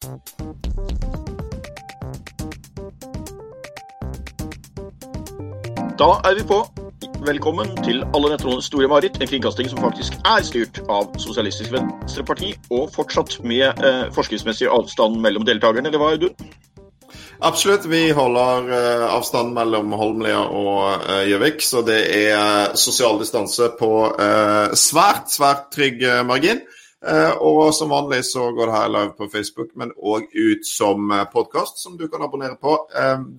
Da er vi på. Velkommen til Alle nettrones store mareritt, en kringkasting som faktisk er styrt av Sosialistisk Venstreparti, og fortsatt med eh, forskriftsmessig avstand mellom deltakerne, eller hva, Audun? Absolutt. Vi holder uh, avstand mellom Holmlia og uh, Gjøvik, så det er uh, sosial distanse på uh, svært, svært trygg margin. Og som vanlig så går det her live på Facebook, men òg ut som podkast, som du kan abonnere på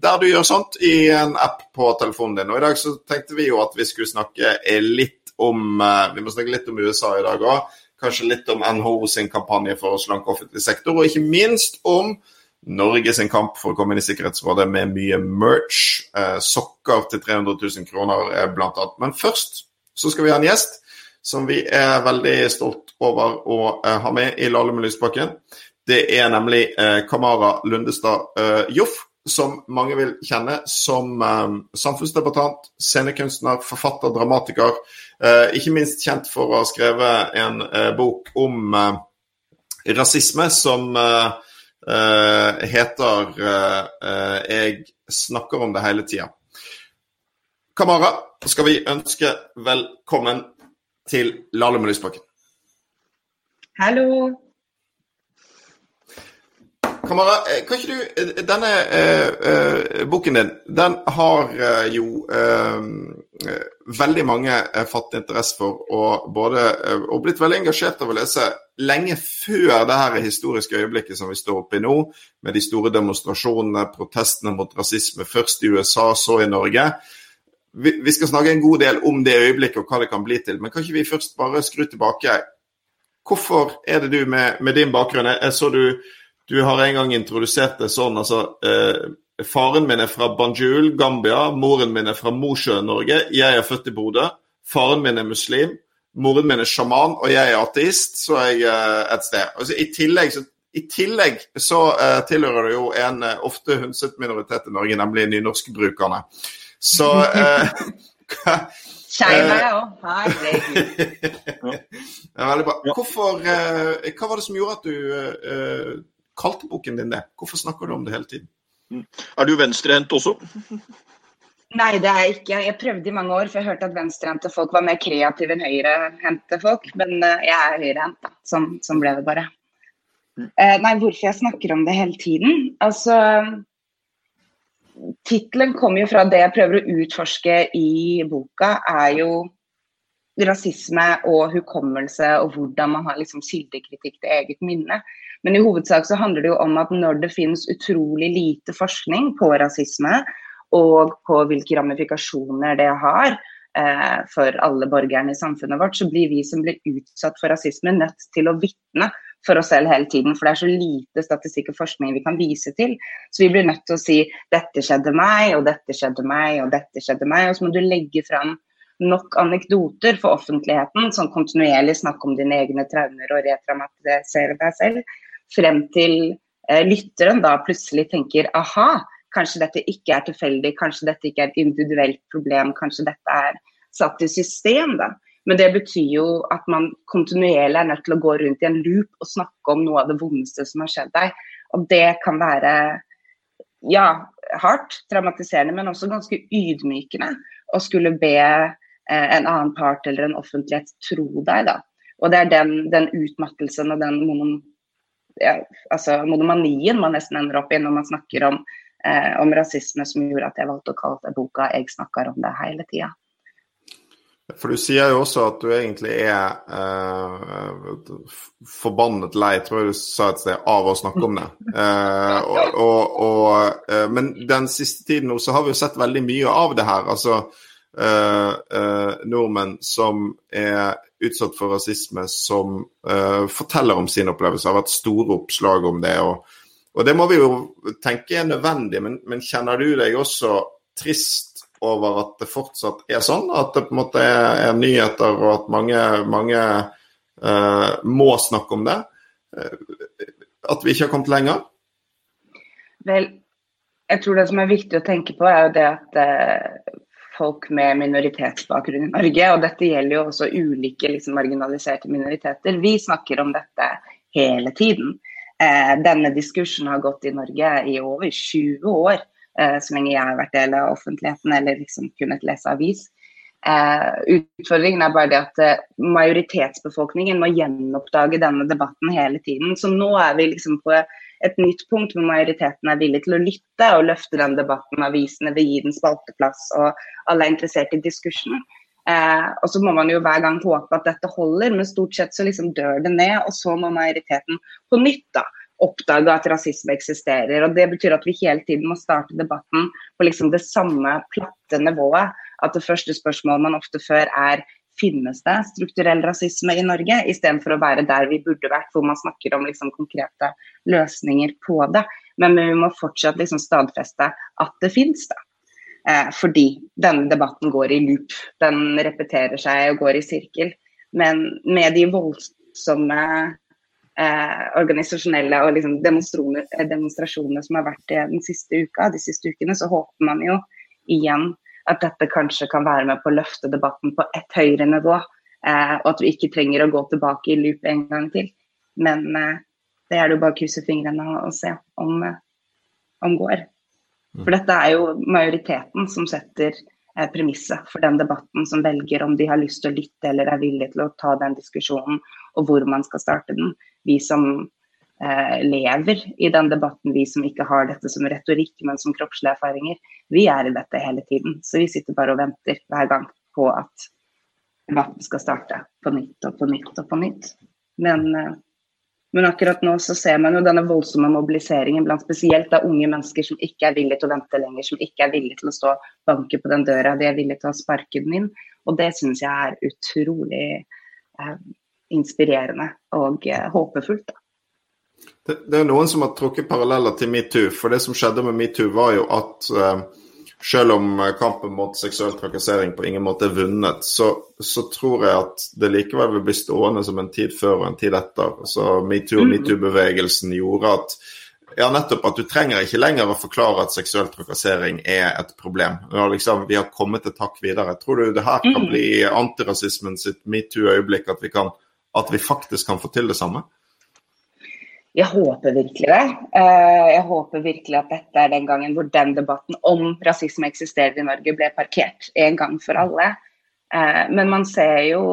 der du gjør sånt i en app på telefonen din. Og i dag så tenkte vi jo at vi skulle snakke litt om Vi må snakke litt om USA i dag òg. Kanskje litt om NHO sin kampanje for å slanke offentlig sektor, og ikke minst om Norge sin kamp for å komme inn i Sikkerhetsrådet med mye merch. Eh, sokker til 300 000 kroner eh, blant annet. Men først så skal vi ha en gjest som vi er veldig stolt over å eh, ha med i Lalle med Lysbakken. Det er nemlig eh, Kamara Lundestad eh, Joff, som mange vil kjenne som samfunnsdebattant, scenekunstner, forfatter, dramatiker. Ikke minst kjent for å ha skrevet en bok om rasisme som heter 'Jeg snakker om det hele tida'. Kamara, skal vi ønske velkommen til Lale med Lysbakken. Hallo. Kamara, eh, kan ikke du Denne eh, boken din, den har jo veldig mange fattet interesse for, og, både, og blitt veldig engasjert av å lese lenge før det her historiske øyeblikket som vi står oppe i nå, med de store demonstrasjonene, protestene mot rasisme, først i USA, så i Norge. Vi, vi skal snakke en god del om det øyeblikket og hva det kan bli til, men kan ikke vi først bare skru tilbake? Hvorfor er det du med, med din bakgrunn Jeg så du, du har en gang introdusert det sånn, altså eh, Faren min er fra Banjul, Gambia. Moren min er fra Mosjøen, Norge. Jeg er født i Bodø. Faren min er muslim. Moren min er sjaman, og jeg er ateist, så er jeg eh, et sted. Altså, i, tillegg, så, I tillegg så eh, tilhører det jo en uh, ofte hundset minoritet i Norge, nemlig nynorskbrukerne. Så Skeiv er jeg òg. Herregud. Veldig bra. Hvorfor, hva var det som gjorde at du kalte boken din det? Hvorfor snakker du om det hele tiden? Mm. Er du venstrehendt også? Nei, det er jeg ikke. Jeg prøvde i mange år, for jeg hørte at venstrehendte folk var mer kreative enn høyrehendte folk. Men uh, jeg er høyrehendt, da. Sånn, sånn, ble det bare. Uh, nei, hvorfor jeg snakker om det hele tiden? Altså Tittelen kommer jo fra det jeg prøver å utforske i boka, er jo rasisme og hukommelse og hvordan man har liksom kildekritikk til eget minne. Men i hovedsak så handler det jo om at når det finnes utrolig lite forskning på rasisme, og på hvilke ramifikasjoner det har eh, for alle borgerne i samfunnet vårt, så blir vi som blir utsatt for rasisme, nødt til å vitne for oss selv hele tiden. For det er så lite statistikk og forskning vi kan vise til. Så vi blir nødt til å si 'dette skjedde meg', og 'dette skjedde meg', og 'dette skjedde meg'. Og så må du legge fram nok anekdoter for offentligheten, sånn kontinuerlig snakke om dine egne traumer og retraumatisere deg selv, frem til eh, lytteren da plutselig tenker 'aha', Kanskje dette ikke er tilfeldig, kanskje dette ikke er et individuelt problem, kanskje dette er satt i system. da. Men det betyr jo at man kontinuerlig er nødt til å gå rundt i en loop og snakke om noe av det vondeste som har skjedd deg. Og det kan være ja, hardt, traumatiserende, men også ganske ydmykende å skulle be eh, en annen part eller en offentlighet tro deg. da. Og det er den, den utmattelsen og den monom, ja, altså monomanien man nesten ender opp i når man snakker om eh, om rasisme som gjorde at jeg valgte å kalle det boka 'Jeg snakker om det hele tida'. For du sier jo også at du egentlig er eh, forbannet lei, tror jeg du sa et sted, av å snakke om det. Eh, og, og, og, eh, men den siste tiden nå så har vi jo sett veldig mye av det her. Altså eh, eh, nordmenn som er utsatt for rasisme, som eh, forteller om sin opplevelse. Det har vært store oppslag om det. og det må vi jo tenke er nødvendig, men, men, kjenner du deg også trist over at det fortsatt er sånn? At det på en måte er, er nyheter, og at mange, mange uh, må snakke om det? Uh, at vi ikke har kommet lenger? Vel, jeg tror det som er viktig å tenke på, er jo det at uh, folk med minoritetsbakgrunn i Norge, og dette gjelder jo også ulike liksom, marginaliserte minoriteter, vi snakker om dette hele tiden. Eh, denne diskursen har gått i Norge i over 20 år, eh, så lenge jeg har vært del av offentligheten eller liksom kunnet lese avis. Eh, utfordringen er bare det at eh, majoritetsbefolkningen må gjenoppdage denne debatten hele tiden. Så nå er vi liksom på et nytt punkt hvor majoriteten er villig til å lytte og løfte den debatten. Avisene vil gi den spalteplass, og alle er interessert i diskursen. Eh, og så må man jo hver gang håpe at dette holder, men stort sett så liksom dør det ned. Og så må majoriteten på nytt da oppdage at rasisme eksisterer. og Det betyr at vi hele tiden må starte debatten på liksom det samme platte nivået. At det første spørsmålet man ofte før er finnes det strukturell rasisme i Norge, istedenfor å være der vi burde vært, hvor man snakker om liksom konkrete løsninger på det. Men vi må fortsatt liksom stadfeste at det finnes. da. Eh, fordi denne debatten går i loop. Den repeterer seg og går i sirkel. Men med de voldsomme eh, organisasjonelle og liksom eh, demonstrasjonene som har vært den siste uka, de siste ukene, så håper man jo igjen at dette kanskje kan være med på å løfte debatten på et høyere nivå. Eh, og at vi ikke trenger å gå tilbake i loop en gang til. Men eh, det er det jo bare å krysse fingrene og, se om, eh, om går. Mm. For dette er jo majoriteten som setter eh, premisset for den debatten, som velger om de har lyst til å lytte eller er villige til å ta den diskusjonen, og hvor man skal starte den. Vi som eh, lever i den debatten, vi som ikke har dette som retorikk, men som kroppslige erfaringer, vi er i dette hele tiden. Så vi sitter bare og venter hver gang på at debatten skal starte på nytt og på nytt og på nytt. Men eh, men akkurat nå så ser man jo denne voldsomme mobiliseringen blant spesielt av unge mennesker som ikke er villige til å vente lenger, som ikke er villige til å stå og banke på den døra, de er villige til å sparke den inn. Og det syns jeg er utrolig eh, inspirerende og eh, håpefullt. Da. Det, det, er noen som har trukket paralleller til metoo. For det som skjedde med metoo, var jo at eh, selv om eh, kampen mot seksuell trakassering på ingen måte er vunnet, så, så, tror jeg at det likevel vil bli stående som en tid før og en tid etter. Så Metoo og mm. metoo-bevegelsen gjorde at ja, nettopp at du trenger ikke lenger å forklare at seksuell trakassering er et problem. Liksom, vi har kommet et hakk videre. Tror du det her kan mm. bli antirasismen sitt metoo-øyeblikk, at, at vi faktisk kan få til det samme? Jeg håper virkelig det. Eh, jeg håper virkelig at dette er den gangen hvor den debatten om rasisme eksisterer i Norge, ble parkert en gang for alle. Eh, men man ser jo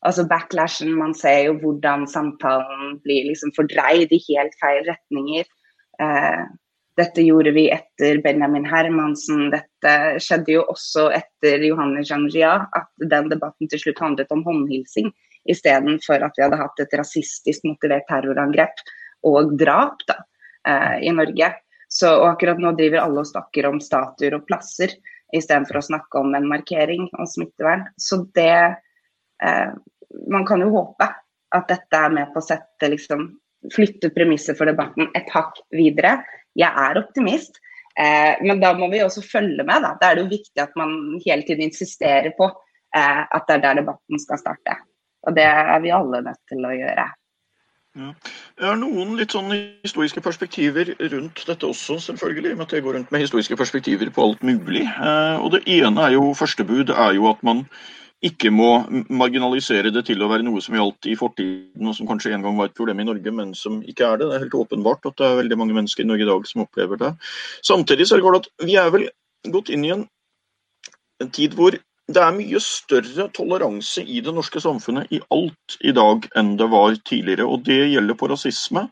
altså backlashen, man ser jo hvordan samtalen blir liksom fordreid i helt feil retninger. Eh, dette gjorde vi etter Benjamin Hermansen. Dette skjedde jo også etter Johanne Jangia, at den debatten til slutt handlet om håndhilsing istedenfor at vi hadde hatt et rasistisk motivert terrorangrep og drap da, eh, i Norge. Så akkurat nå driver alle og snakker om statuer og plasser istedenfor å snakke om en markering og smittevern. Så det eh, Man kan jo håpe at dette er med på å sette liksom flytte premisset for debatten et hakk videre. Jeg er optimist, eh, men da må vi også følge med. Da. da er det jo viktig at man hele tiden insisterer på eh, at det er der debatten skal starte. Og det er vi alle nødt til å gjøre. Ja. Jeg har noen litt sånn historiske perspektiver rundt dette også, selvfølgelig. med at jeg går rundt med historiske perspektiver på alt mulig. Eh, og Det ene er jo, første bud er jo at man ikke må marginalisere det til å være noe som gjaldt i fortiden, og som kanskje en gang var et problem i Norge, men som ikke er det. Det er helt åpenbart at det er veldig mange mennesker i Norge i dag som opplever det. Samtidig så er det klart at vi er vel gått inn i en, en tid hvor det er mye større toleranse i det norske samfunnet i alt i dag enn det var tidligere. og Det gjelder på rasisme.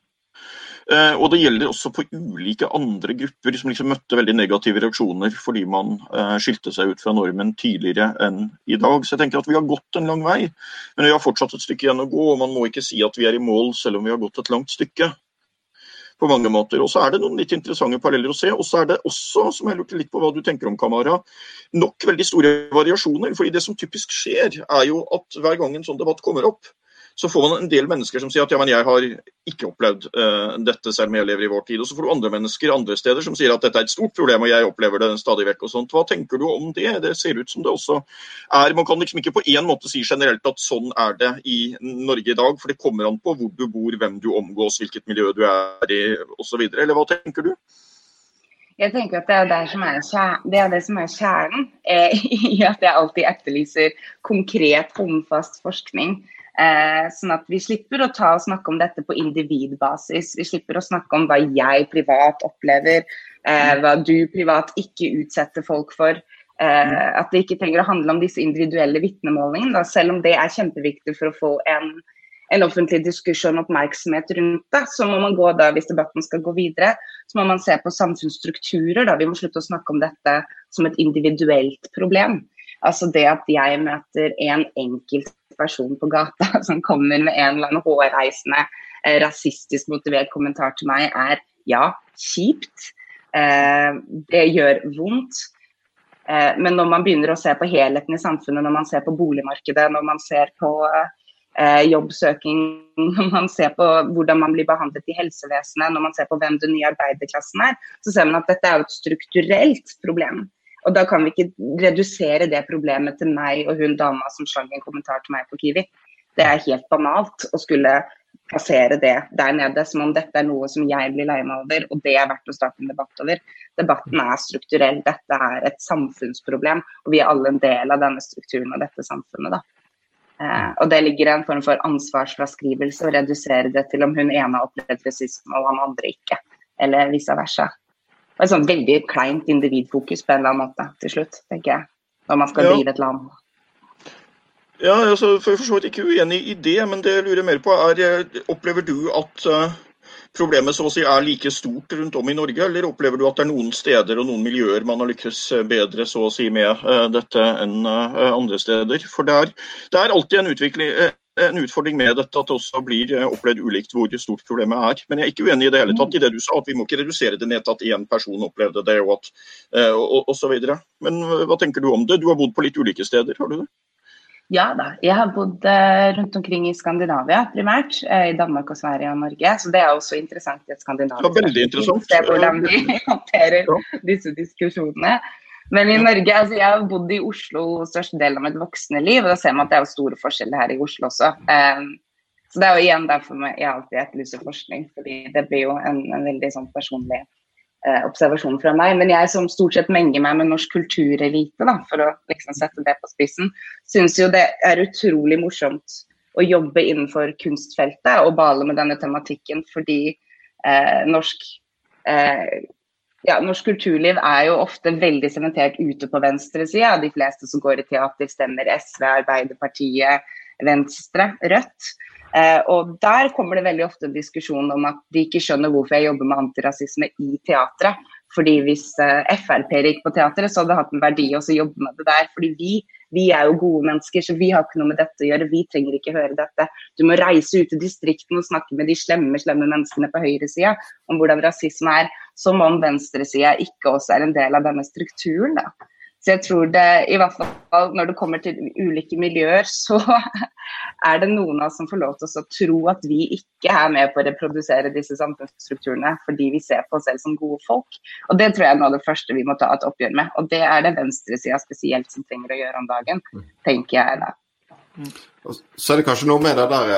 Eh, og det gjelder også på ulike andre grupper som liksom møtte veldig negative reaksjoner fordi man eh, skilte seg ut fra normen tidligere enn i dag. Så jeg tenker at vi har gått en lang vei, men vi har fortsatt et stykke igjen å gå. og Man må ikke si at vi er i mål selv om vi har gått et langt stykke på mange måter. Og så er det noen litt interessante paralleller å se. Og så er det også, som jeg lurte litt på hva du tenker om, Kamara, nok veldig store variasjoner. fordi det som typisk skjer, er jo at hver gang en sånn debatt kommer opp, så får man en del mennesker som sier at ja, men jeg har ikke opplevd uh, dette selv om jeg lever i vår tid. Og så får du andre mennesker andre steder som sier at dette er et stort problem og jeg opplever det stadig vekk. og sånt. Hva tenker du om det? Det ser ut som det også er Man kan liksom ikke på én måte si generelt at sånn er det i Norge i dag, for det kommer an på hvor du bor, hvem du omgås, hvilket miljø du er i osv. Eller hva tenker du? Jeg tenker at Det er, det som er, det, er det som er kjernen eh, i at jeg alltid etterlyser konkret, håndfast forskning. Eh, sånn at vi slipper å ta og snakke om dette på individbasis. Vi slipper å snakke om hva jeg privat opplever, eh, hva du privat ikke utsetter folk for. Eh, at det ikke trenger å handle om disse individuelle vitnemålingene, selv om det er kjempeviktig for å få en, en offentlig diskusjon og oppmerksomhet rundt det. Så må man gå da, hvis debatten skal gå videre, så må man se på samfunnsstrukturer. Da. Vi må slutte å snakke om dette som et individuelt problem. Altså det at jeg møter en enkelt person på gata som kommer med en eller annen hårreisende, eh, rasistisk motivert kommentar til meg, er ja, kjipt. Eh, det gjør vondt. Eh, men når man begynner å se på helheten i samfunnet, når man ser på boligmarkedet, når man ser på jobbsøking, når man ser på hvordan man blir behandlet i helsevesenet, når man ser på hvem den nye arbeiderklassen er, så ser man at dette er et strukturelt problem. Og da kan vi ikke redusere det problemet til meg og hun dama som slang en kommentar til meg på Kiwi. Det er helt banalt å skulle plassere det der nede som om dette er noe som jeg blir lei meg over, og det er verdt å starte en debatt over. Debatten er strukturell, dette er et samfunnsproblem, og vi er alle en del av denne strukturen og dette samfunnet. da. Eh, og det ligger en form for ansvarsfraskrivelse å redusere det til om hun ene har opplevd rasisme og han andre ikke, eller vice versa og et sånn veldig kleint individfokus på en eller annen måte til slutt, tenker jeg. Når man skal ja. drive et land. Ja, altså, for så vidt ikke uenig i det, men det jeg lurer mer på er eh, Opplever du at uh, problemet så å si er like stort rundt om i Norge, eller opplever du at det er noen steder og noen miljøer man har lykkes bedre så å si med uh, dette enn uh, andre steder? For det er, det er alltid en utvikling en utfordring med dette at det også blir eh, opplevd ulikt hvor stort problemet er. Men jeg er ikke uenig i det hele tatt i det du sa, at vi må ikke redusere det ned til at én person opplevde det og, at, eh, og, og så videre. Men eh, hva tenker du om det? Du har bodd på litt ulike steder, har du det? Ja da, jeg har bodd rundt omkring i Skandinavia primært. I Danmark og Sverige og Norge. Så det er også interessant i et skandinavisk ja, veldig interessant. Se hvordan vi håndterer disse diskusjonene. Men i Norge, altså jeg har bodd i Oslo størstedelen av mitt voksne liv, og da ser man at det er store forskjeller her i Oslo også. Um, så det er jo igjen derfor jeg alltid etterlyser forskning, fordi det blir jo en, en veldig sånn personlig uh, observasjon fra meg. Men jeg som stort sett menger meg med norsk kulturelite, da, for å liksom sette det på spissen, syns jo det er utrolig morsomt å jobbe innenfor kunstfeltet og bale med denne tematikken, fordi eh, norsk uh, ja, norsk kulturliv er jo ofte veldig sementert ute på venstresida. De fleste som går i teater, stemmer SV, Arbeiderpartiet, Venstre, Rødt. Eh, og der kommer det veldig ofte en diskusjon om at de ikke skjønner hvorfor jeg jobber med antirasisme i teatret. Fordi hvis eh, Frp gikk på teatret, så hadde det hatt en verdi å jobbe med det der. Fordi vi vi er jo gode mennesker, så vi har ikke noe med dette å gjøre. Vi trenger ikke høre dette. Du må reise ut i distriktene og snakke med de slemme, slemme menneskene på høyresida om hvordan rasisme er, som om venstresida ikke også er en del av denne strukturen. da. Så jeg tror det, i hvert fall når det kommer til ulike miljøer, så er det noen av oss som får lov til å tro at vi ikke er med på å reprodusere disse samfunnsstrukturene fordi vi ser på oss selv som gode folk. Og det tror jeg er noe av det første vi må ta et oppgjør med. Og det er det venstresida spesielt som trenger å gjøre om dagen, tenker jeg da. Så er det kanskje noe med det der,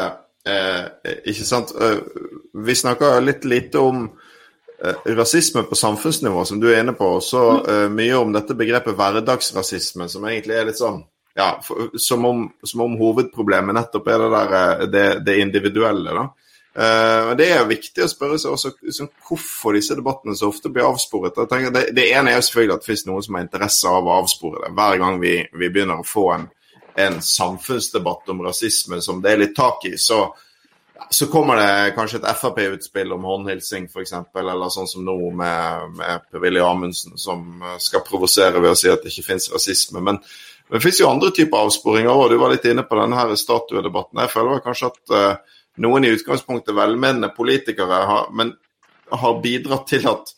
eh, ikke sant. Eh, vi snakker litt lite om Eh, rasisme på samfunnsnivå, som du er inne på, så uh, mye om dette begrepet hverdagsrasisme, som egentlig er litt sånn ja, for, som, om, som, om, hovedproblemet nettopp er det, der, eh, det, det individuelle. da. Uh, det er viktig å spørre seg også liksom, hvorfor disse debattene så ofte blir avsporet. Det, det, ene er jo selvfølgelig at det finnes noen som har interesse av å avspore det. Hver gang vi, vi begynner å få en, en samfunnsdebatt om rasisme som det er litt tak i, så så kommer det kanskje et Frp-utspill om håndhilsing f.eks., eller sånn som nå med, med Per-Willy Amundsen, som eh, skal provosere ved å si at det ikke finnes rasisme. Men, men det finnes jo andre typer avsporinger òg. Du var litt inne på denne her statuedebatten. Jeg føler kanskje at uh, noen i utgangspunktet velmenende politikere har, men har bidratt til at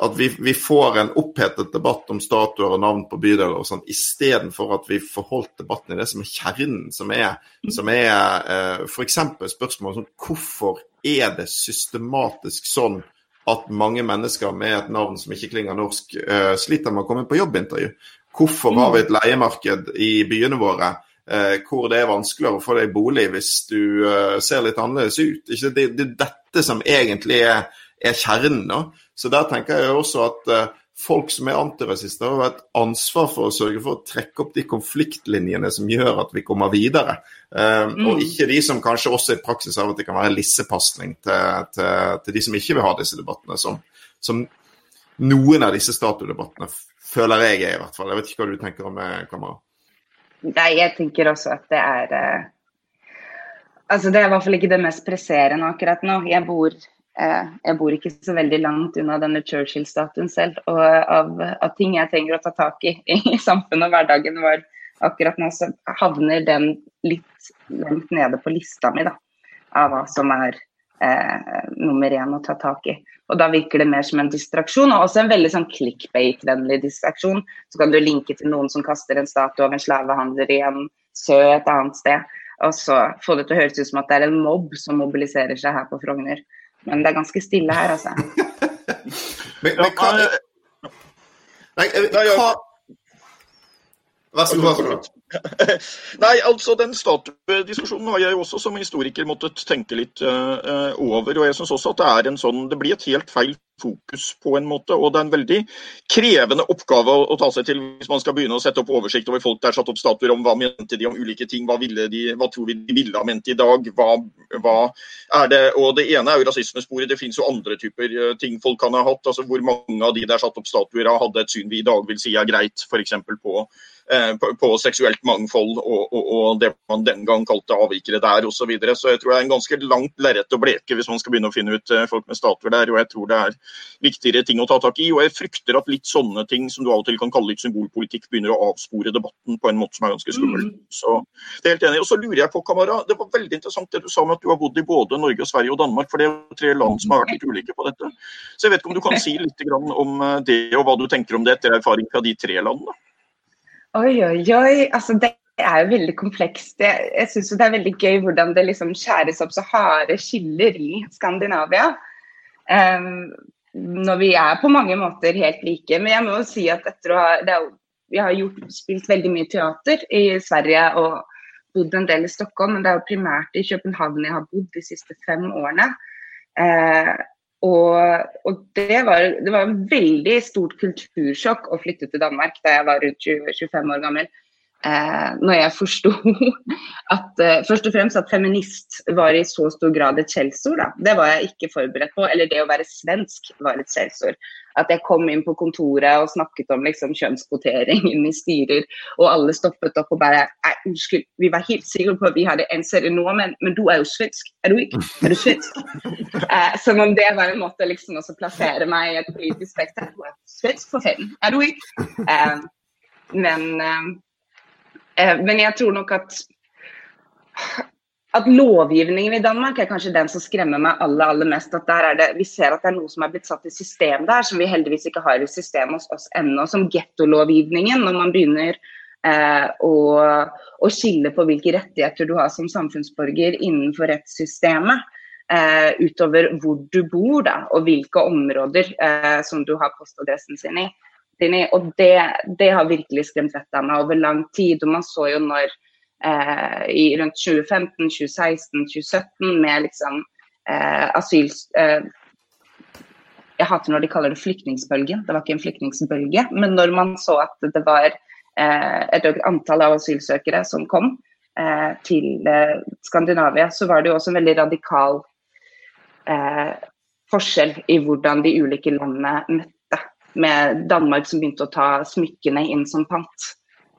at vi, vi, får en opphetet debatt om statuer og navn på bydeler og sånn, istedenfor at vi får holdt debatten i det som er kjernen, som er, som er eh, f.eks. spørsmålet om hvorfor er det systematisk sånn at mange mennesker med et navn som ikke klinger norsk, eh, sliter med å komme på jobbintervju? Hvorfor har vi et leiemarked i byene våre eh, hvor det er vanskeligere å få deg bolig hvis du eh, ser litt annerledes ut? Ikke? Det er dette som egentlig er, er kjernen. da. Så der tenker jeg også at uh, folk som er antirasister, har et ansvar for å sørge for å trekke opp de konfliktlinjene som gjør at vi kommer videre. Um, mm. Og ikke de som kanskje også i praksis av at det kan være lissepasning til, til, til, de som ikke vil ha disse debattene, som, som noen av disse statudebattene føler jeg er, i hvert fall. Jeg vet ikke hva du tenker om det, Kamera? Nei, jeg tenker også at det er eh... Altså, Det er i hvert fall ikke det mest presserende akkurat nå. Jeg bor Eh, jeg bor ikke så veldig langt unna denne Churchill-statuen selv. Og av, av, ting jeg trenger å ta tak i i samfunnet og hverdagen, vår akkurat nå så havner den litt langt nede på lista mi da, av hva som er eh, nummer én å ta tak i. Og da virker det mer som en distraksjon, og også en veldig sånn clickbait-vennlig distraksjon. Så kan du linke til noen som kaster en statue av en slavehandler i en sø et annet sted. Og så få det til å høres ut som at det er en mobb som mobiliserer seg her på Frogner. Men det er ganske stille her, altså. men, men hva Nei, hva Vær så god. Nei, altså Den statuediskusjonen har jeg jo også som historiker måttet tenke litt uh, over. og jeg synes også at Det er en sånn, det blir et helt feil fokus på en måte. og Det er en veldig krevende oppgave å, ta seg til hvis man skal begynne å sette opp oversikt over folk der satt opp statuer om hva mente de om ulike ting, hva, de, hva tror vi de ville ha ment i dag, hva, hva, er det og Det ene er jo rasismesporet, det finnes jo andre typer uh, ting folk kan ha hatt. altså Hvor mange av de der satt opp statuer hadde et syn vi i dag vil si er greit, f.eks. på Eh, på, på, seksuelt mangfold og, og, og, det man den gang kalte avvikere der osv. Så, videre. så jeg tror det er en ganske langt lerret å bleke hvis man skal begynne å finne ut eh, folk med statuer der. og Jeg tror det er viktigere ting å ta tak i. og Jeg frykter at litt sånne ting som du av og til kan kalle litt symbolpolitikk, begynner å avspore debatten på en måte som er ganske skummel. Mm. Så det er helt enig. Og så lurer jeg på, Kamara, Det var veldig interessant det du sa med at du har bodd i både Norge, Sverige og Danmark. For det er tre land som har vært litt ulike på dette. Så jeg vet ikke om du kan si litt om eh, det, og hva du tenker om det etter erfaring fra de tre landene? Oi, oi, oi. Altså, det er jo veldig komplekst. Jeg, jeg syns det er veldig gøy hvordan det liksom skjæres opp så harde skiller i Skandinavia. Um, når vi er på mange måter helt like. Men jeg må jo si at etter å ha er, Vi har gjort, spilt veldig mye teater i Sverige og bodd en del i Stockholm, men det er jo primært i København jeg har bodd de siste fem årene. Uh, og, og det, var, det, var, en veldig stort kultursjokk å flytte til Danmark da jeg var rundt 20, 25 år gammel eh, når jeg forsto at eh, først og fremst at feminist var i så stor grad et skjellsord. Det var jeg ikke forberedt på. Eller det å være svensk var et skjellsord. At jeg kom inn på kontoret og snakket om liksom, kjønnskvotering i styrer, og alle stoppet opp og bare Unnskyld, vi var helt sikre på at vi hadde en serie nordmenn, men du er jo svensk, er du ikke? Er du svensk? eh, som om det var en måte liksom å plassere meg i et politisk spekter. Du er svensk for fem, er du ikke? Eh, men Eh, men jeg tror nok at at lovgivningen i Danmark er kanskje den som skremmer meg aller, aller mest. at der er det, Vi ser at det er noe som er blitt satt i system der, som vi heldigvis ikke har i systemet hos oss ennå. Som gettolovgivningen, når man begynner eh, å, å, skille på hvilke rettigheter du har som samfunnsborger innenfor rettssystemet. Eh, utover hvor du bor da, og hvilke områder eh, som du har postadressen sin i inn i. Og det, det har virkelig skremt vettet av meg over lang tid. Og man så jo når eh, i rundt 2015, 2016, 2017 med liksom eh, asyl... Eh, jeg hater når de kaller det flyktningbølgen, Det var ikke en flyktningbølge. Men når man så at det var eh, et økt antall av asylsøkere som kom eh, til eh, Skandinavia, så var det jo også en veldig radikal forskjell i hvordan de ulike landene møtte med Danmark som begynte å ta smykkene inn som pant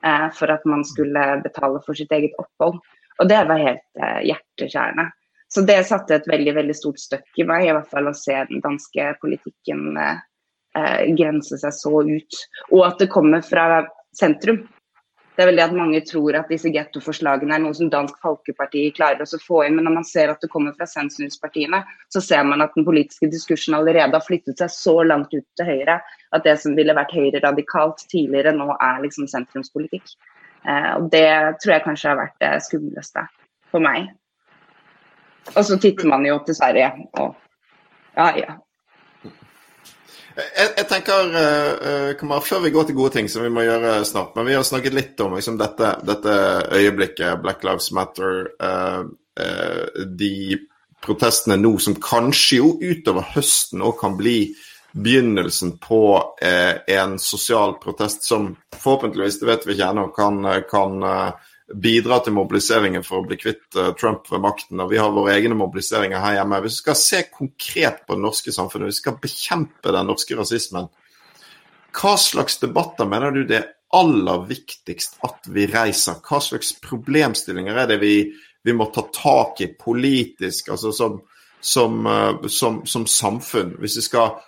eh, for at man skulle betale for sitt eget opphold. Og det var helt eh, hjerteskjærende. Så det satte et veldig veldig stort støkk i meg, i hvert fall å se den danske politikken eh, eh grense seg så ut. Og at det kommer fra sentrum. Det er vel det at mange tror at disse gettoforslagene er noe som Dansk Folkeparti klarer å få inn, men når man ser at det kommer fra sensurpartiene, så ser man at den politiske diskursen allerede har flyttet seg så langt ut til høyre at det som ville vært høyre radikalt tidligere, nå er liksom sentrumspolitikk. Eh, og det tror jeg kanskje har vært det skumleste for meg. Og så titter man jo til Sverige, og ja, ja. Jeg, jeg tenker, uh, Kamar, Før vi går til gode ting, som vi må gjøre snart Men vi har snakket litt om liksom, dette, dette, øyeblikket, Black Lives Matter. Uh, uh, de protestene nå som kanskje jo utover høsten òg kan bli begynnelsen på en sosial protest som forhåpentligvis, det vet vi ikke ennå, kan, kan bidra til mobiliseringen for å bli kvitt uh, Trump ved makten. Og vi har våre egne mobiliseringer her hjemme. Hvis vi skal se konkret på det norske samfunnet, hvis vi skal bekjempe den norske rasismen, hva slags debatter mener du det er aller viktigst at vi reiser? Hva slags problemstillinger er det vi, vi må ta tak i politisk, altså som, som, uh, som, som samfunn, hvis vi, skal,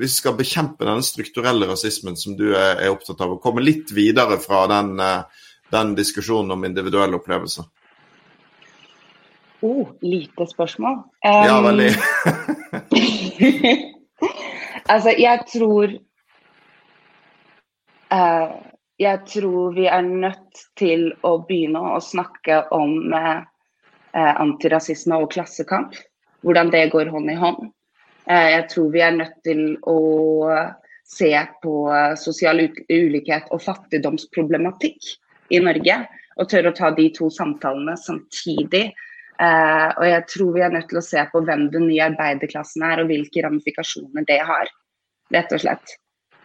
vi skal bekjempe denne strukturelle rasismen som du er, er opptatt av, og komme litt videre fra den uh, den diskusjonen om individuelle opplevelser? Oh, lite spørsmål. Um, ja, veldig. altså, jeg tror uh, Jeg tror vi er nødt til å begynne å snakke om uh, antirasisme og klassekamp. Hvordan det går hånd i hånd. Uh, jeg tror vi er nødt til å se på sosial ulikhet og fattigdomsproblematikk i Norge. Og tør å ta de to samtalene samtidig. Uh, og jeg tror vi er nødt til å se på hvem den nye arbeiderklassen er, og hvilke ramifikasjoner det har. Rett og slett.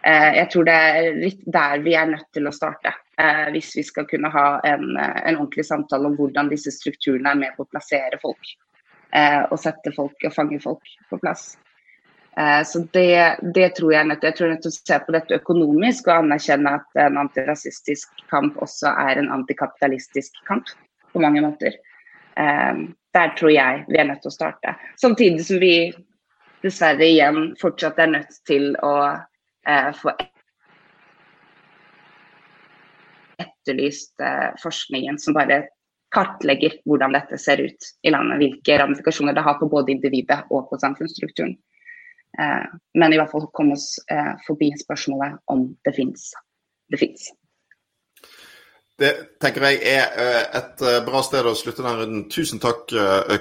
Uh, jeg tror det er litt der vi er nødt til å starte. Uh, hvis vi skal kunne ha en, en, ordentlig samtale om hvordan disse strukturene er med på å plassere folk. og sette folk og fange folk på plass. Eh, så det, det, tror jeg nødt, jeg tror nødt til å se på dette økonomisk og anerkjenne at en antirasistisk kamp også er en antikapitalistisk kamp på mange måter. Eh, der tror jeg vi er nødt til å starte. Samtidig som vi dessverre igjen fortsatt er nødt til å eh, få etterlyst forskningen som bare kartlegger hvordan dette ser ut i landet. Hvilke ramifikasjoner det har på både individet og på samfunnsstrukturen. Eh, men i hvert fall komme oss eh, forbi spørsmålet om det fins. Det fins. Det tenker jeg er eh, et bra sted å slutte denne runden. Tusen takk,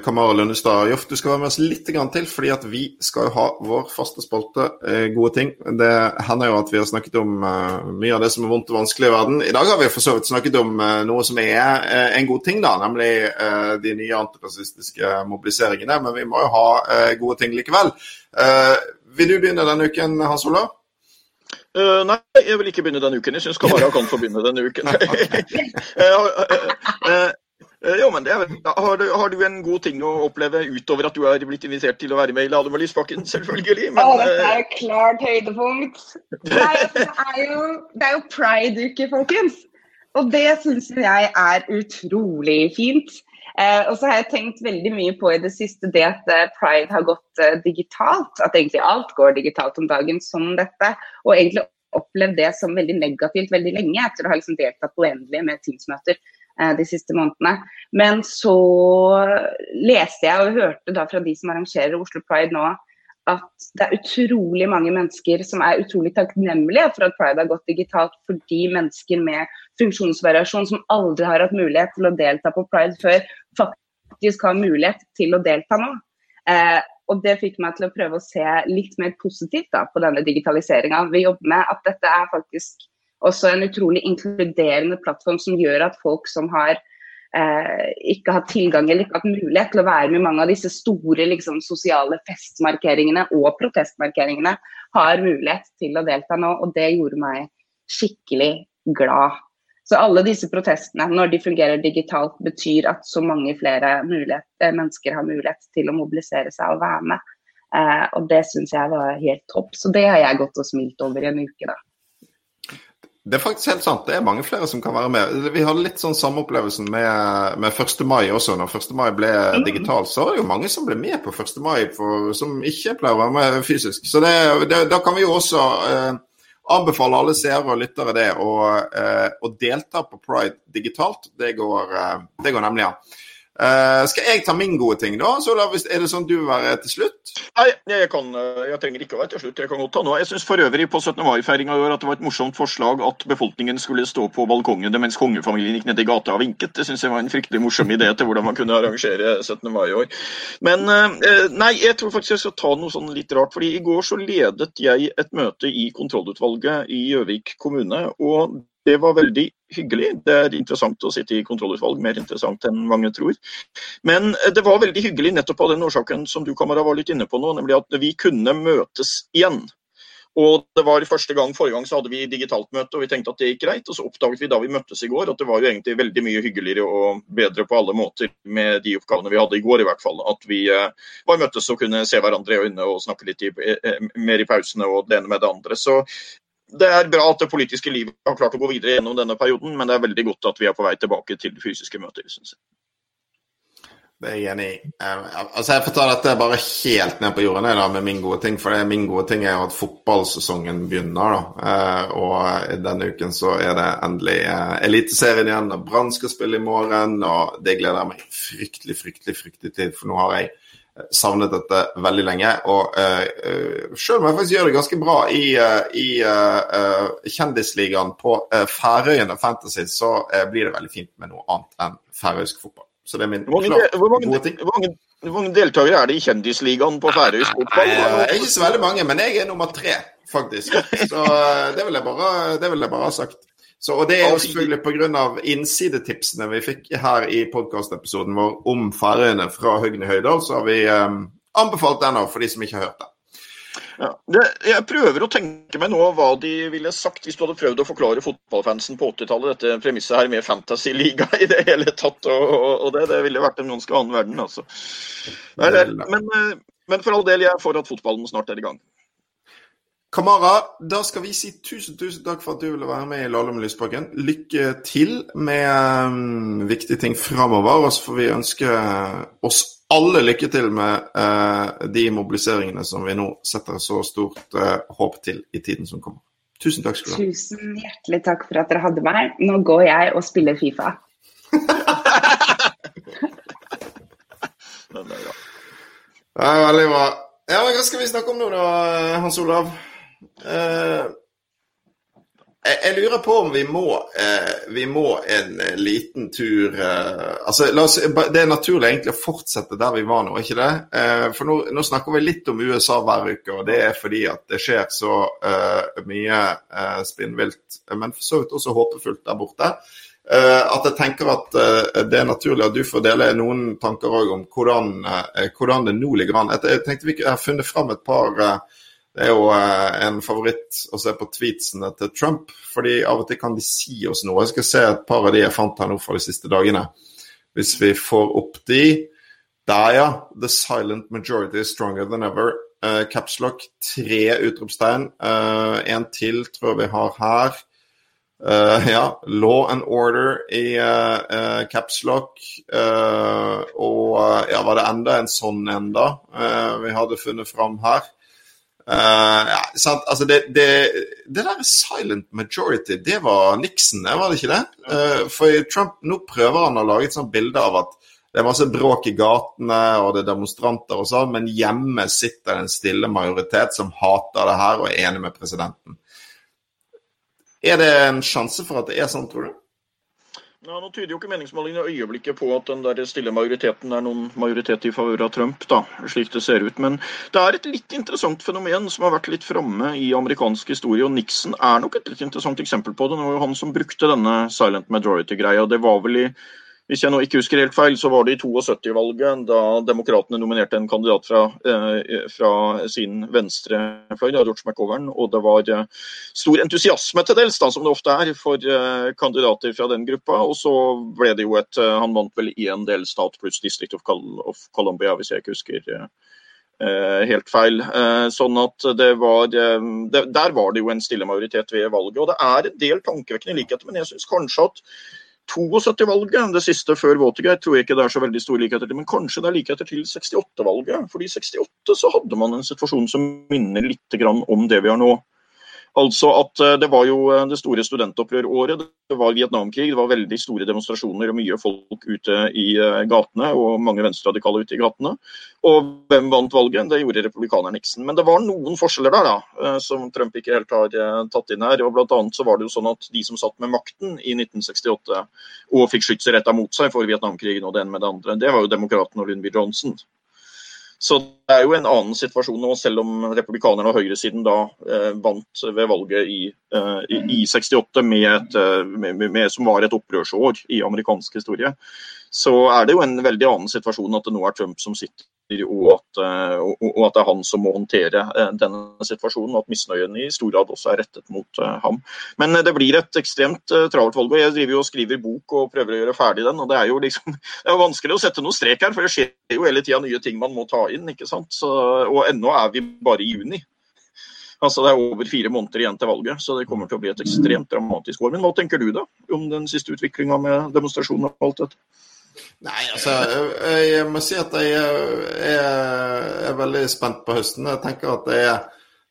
Kamara Lundestad. Joff, du skal være med oss litt til, fordi at vi skal jo ha vår faste spalte Gode ting. Det hender jo at vi har snakket om mye av det som er vondt og vanskelig i verden. I dag har vi for så vidt snakket om noe som er en god ting, da, nemlig de nye antirasistiske mobiliseringene. Men vi må jo ha gode ting likevel. Vil du begynne denne uken, Hans Olav? Uh, nei, jeg vil ikke begynne denne uken. Jeg syns Kamara kan få begynne denne uken. uh, jo, men er, har, du, har, du, en god ting å oppleve utover at du er blitt invitert til å være med i Lademoen Lysbakken, selvfølgelig? Men, oh, dette er klart høydepunkt. Nei, det er jo, jo pride-uke, folkens. Og det syns jeg er utrolig fint. Eh, og så har jeg tenkt veldig mye på i det siste det at eh, pride har gått eh, digitalt. At egentlig alt går digitalt om dagen som dette. Og egentlig opplevd det som veldig negativt veldig lenge, etter å ha liksom deltatt uendelig med Teams-møter de siste månedene. Men så leste jeg og hørte da fra de som arrangerer Oslo Pride nå, at det er utrolig mange mennesker som er utrolig takknemlige for at pride har gått digitalt, fordi mennesker med funksjonsvariasjon som aldri har hatt mulighet til å delta på pride før, faktisk har mulighet til å delta nå. Eh, og Det fikk meg til å prøve å se litt mer positivt da, på denne digitaliseringa vi jobber med. At dette er faktisk også en utrolig inkluderende plattform som gjør at folk som har eh, ikke hatt tilgang eller ikke hatt mulighet til å være med mange av disse store liksom, sosiale festmarkeringene og protestmarkeringene, har mulighet til å delta nå. Og det gjorde meg skikkelig glad. Så alle disse protestene, når de fungerer digitalt, betyr at så mange flere eh, mennesker har mulighet til å mobilisere seg og være med. Eh, og det syns jeg var helt topp. Så det har jeg gått og smilt over i en uke, da. Det er faktisk helt sant. Det er mange flere som kan være med. Vi hadde litt sånn samme opplevelsen med, med 1. mai også. Når 1. mai ble mm. digital, så var det jo mange som ble med på 1. mai for, som ikke pleier å være med fysisk. Så det, det, da kan vi jo også eh, anbefale alle seere og lyttere det. Å, eh, delta på pride digitalt, det går, eh, det går nemlig an. Ja. Uh, skal jeg ta min gode ting, da? Så Er det sånn du vil være til slutt? Nei, jeg, kan, eh, jeg trenger ikke å være til slutt. Jeg kan godt ta noe. Jeg syns for øvrig på 17. mai-feiringa i år at det var et morsomt forslag at befolkningen skulle stå på balkongen mens kongefamilien gikk ned i gata og vinket. Det syns jeg var en fryktelig morsom idé til hvordan man kunne arrangere 17. mai i år. Men uh, nei, jeg tror faktisk jeg skal ta noe sånn litt rart. fordi i går så ledet jeg et møte i kontrollutvalget i Gjøvik kommune. og det var veldig hyggelig. Det er interessant å sitte i kontrollutvalg, mer interessant enn mange tror. Men eh, det var veldig hyggelig nettopp av den årsaken som du Kamara, var litt inne på nå, nemlig at vi kunne møtes igjen. Og det var første gang, Forrige gang så hadde vi digitalt møte, og vi tenkte at det gikk greit. Og så oppdaget vi da vi møttes i går at det var jo egentlig veldig mye hyggeligere og bedre på alle måter med de oppgavene vi hadde i går, i hvert fall. At vi var bare møttes og kunne se hverandre i øynene og snakke litt i, uh, mer i pausene og det ene med det andre. Så det er bra at det politiske livet har klart å gå videre gjennom denne perioden, men det er veldig godt at vi er på vei tilbake til fysiske møter, syns jeg. Det er jeg enig i. altså Jeg får ta dette bare helt ned på jorden da, med min gode ting. For det min gode ting er jo at fotballsesongen begynner. da, eh, Og denne uken så er det endelig eh, Eliteserien igjen. og Brann skal spille i morgen. Og det gleder jeg meg fryktelig, fryktelig, fryktelig til. For nå har jeg eh, savnet dette veldig lenge. Og uh, selv om jeg faktisk gjør det ganske bra i, uh, i uh, Kjendisligaen på Færøyene Fantasy, så blir det veldig fint med noe annet enn færøysk fotball. Så det er min gode ting. Hvor mange, mange deltakere er det i Kjendisligaen på færøysk fotball? Ikke så veldig mange, men jeg er nummer tre, faktisk. Så eh, det vil jeg bare, det vil jeg bare ha sagt. Så, og det er jo selvfølgelig pga. innsidetipsene vi fikk her i podkastepisoden vår om Færøyene fra Høgni Høydal, så har vi um, anbefalt den for de som ikke har hørt det. Ja, det, jeg prøver å tenke meg nå hva de ville sagt hvis du hadde prøvd å forklare fotballfansen på 80-tallet dette premisset her med fantasy-liga i det hele tatt. Og, og, det, det ville vært en ganske annen verden, altså. Men, men, men for all del, jeg er for at fotballen snart er i gang. Kamara, da skal vi si tusen tusen takk for at du ville være med i Lahlum Lysbakken. Lykke til med um, viktige ting framover. Og så får vi ønske oss alle lykke til med uh, de mobiliseringene som vi nå setter så stort uh, håp til i tiden som kommer. Tusen takk skal du ha. Tusen hjertelig takk for at dere hadde meg. Nå går jeg og spiller Fifa. Det er veldig bra. Ja, Hva skal vi snakke om nå, da, Hans Olav? Uh, jeg lurer på om vi må, eh, vi må en eh, liten tur eh, altså, oss, Det er naturlig egentlig å fortsette der vi var nå, ikke det? Eh, for nå, nå, snakker vi litt om USA hver uke, og det er fordi at det skjer så eh, mye eh, spinnvilt, men for så vidt også håpefullt der borte. at jeg tenker at det er naturlig at du får dele noen tanker òg om hvordan, hvordan, det nå ligger an. Jeg tenkte vi har funnet fram et par det er jo eh, en favoritt å se på tweetsene til Trump, fordi av og til kan de si oss noe. Jeg skal se et par av de jeg fant her nå fra de siste dagene. Hvis vi får opp de Der, ja. The silent majority is stronger than ever. Uh, Capslock, tre utropstegn. Uh, en til tror jeg vi har her. Uh, ja, Law and Order i uh, Capslock. Og ja, var det enda en sånn en, da? vi hadde funnet fram her. Uh, ja, altså det, det, det, der silent majority, det var Nixon, var det ikke det? Uh, for Trump nå prøver han å lage et sånt bilde av at det er masse bråk i gatene og det er demonstranter og sånn, men hjemme sitter en stille majoritet som hater det her og er enig med presidenten. Er det en sjanse for at det er sånn, tror du? Ja, Nå tyder jo ikke meningsmålingene i øyeblikket på at den der stille majoriteten er noen majoritet i favør av Trump, da, slik det ser ut. Men det er et litt interessant fenomen som har vært litt framme i amerikansk historie. Og Nixon er nok et litt interessant eksempel på det. Det var jo han som brukte denne silent majority-greia. Det var vel i hvis jeg nå ikke husker helt feil, så var det i 72-valget, da demokratene nominerte en kandidat fra, eh, fra sin venstrefløy, George McGovern. Og det var eh, stor entusiasme til dels, da, som det ofte er, for eh, kandidater fra den gruppa. Og så ble det jo et Han vant vel en delstat pluss District of, Colombia, hvis jeg ikke husker helt feil. sånn at det var Der var det jo en stille majoritet ved valget. Og det er en del tankevekkende likheter, men jeg syns kanskje at 72-valget, det siste før Watergate, tror jeg ikke det er så veldig store likheter til. Men kanskje det er likheter til 68-valget. fordi i 68 så hadde man en situasjon som minner litt om det vi har nå. Altså at eh, Det var jo eh, det store studentopprøråret. Det var Vietnamkrig, det var veldig store demonstrasjoner og mye folk ute i eh, gatene. Og mange venstreradikale ute i gatene. Og hvem vant valget? Det gjorde republikaneren Nixon. Men det var noen forskjeller der da, som Trump ikke helt har tatt inn her. og blant annet så var det jo sånn at De som satt med makten i 1968 og fikk skytset retta mot seg for Vietnamkrigen og det ene med det andre, det var jo demokraten og Lyndby Johnson. Så det er jo en annen situasjon nå, selv om republikanerne og høyresiden da eh, vant ved valget i, eh, i 68, med et, eh, med, med, som var et opprørsår i amerikansk historie. Så er det jo en veldig annen situasjon at det nå er Trump som sitter og at, eh, og at, det er han som må håndtere eh, denne situasjonen, og at misnøyen i stor grad også er rettet mot eh, ham. Men det blir et ekstremt travelt valg. Jeg driver jo og skriver bok og prøver å gjøre ferdig den. og Det er jo liksom, det er vanskelig å sette noe strek her, for det skjer jo hele tida nye ting man må ta inn. ikke sant? Så, og ennå er vi bare i juni. Altså Det er over fire måneder igjen til valget, så det kommer til å bli et ekstremt dramatisk år. Men hva tenker du da om den siste utviklinga med demonstrasjonen og alt dette? Nei, altså Jeg må si at jeg er, er veldig spent på høsten. Jeg tenker at det er,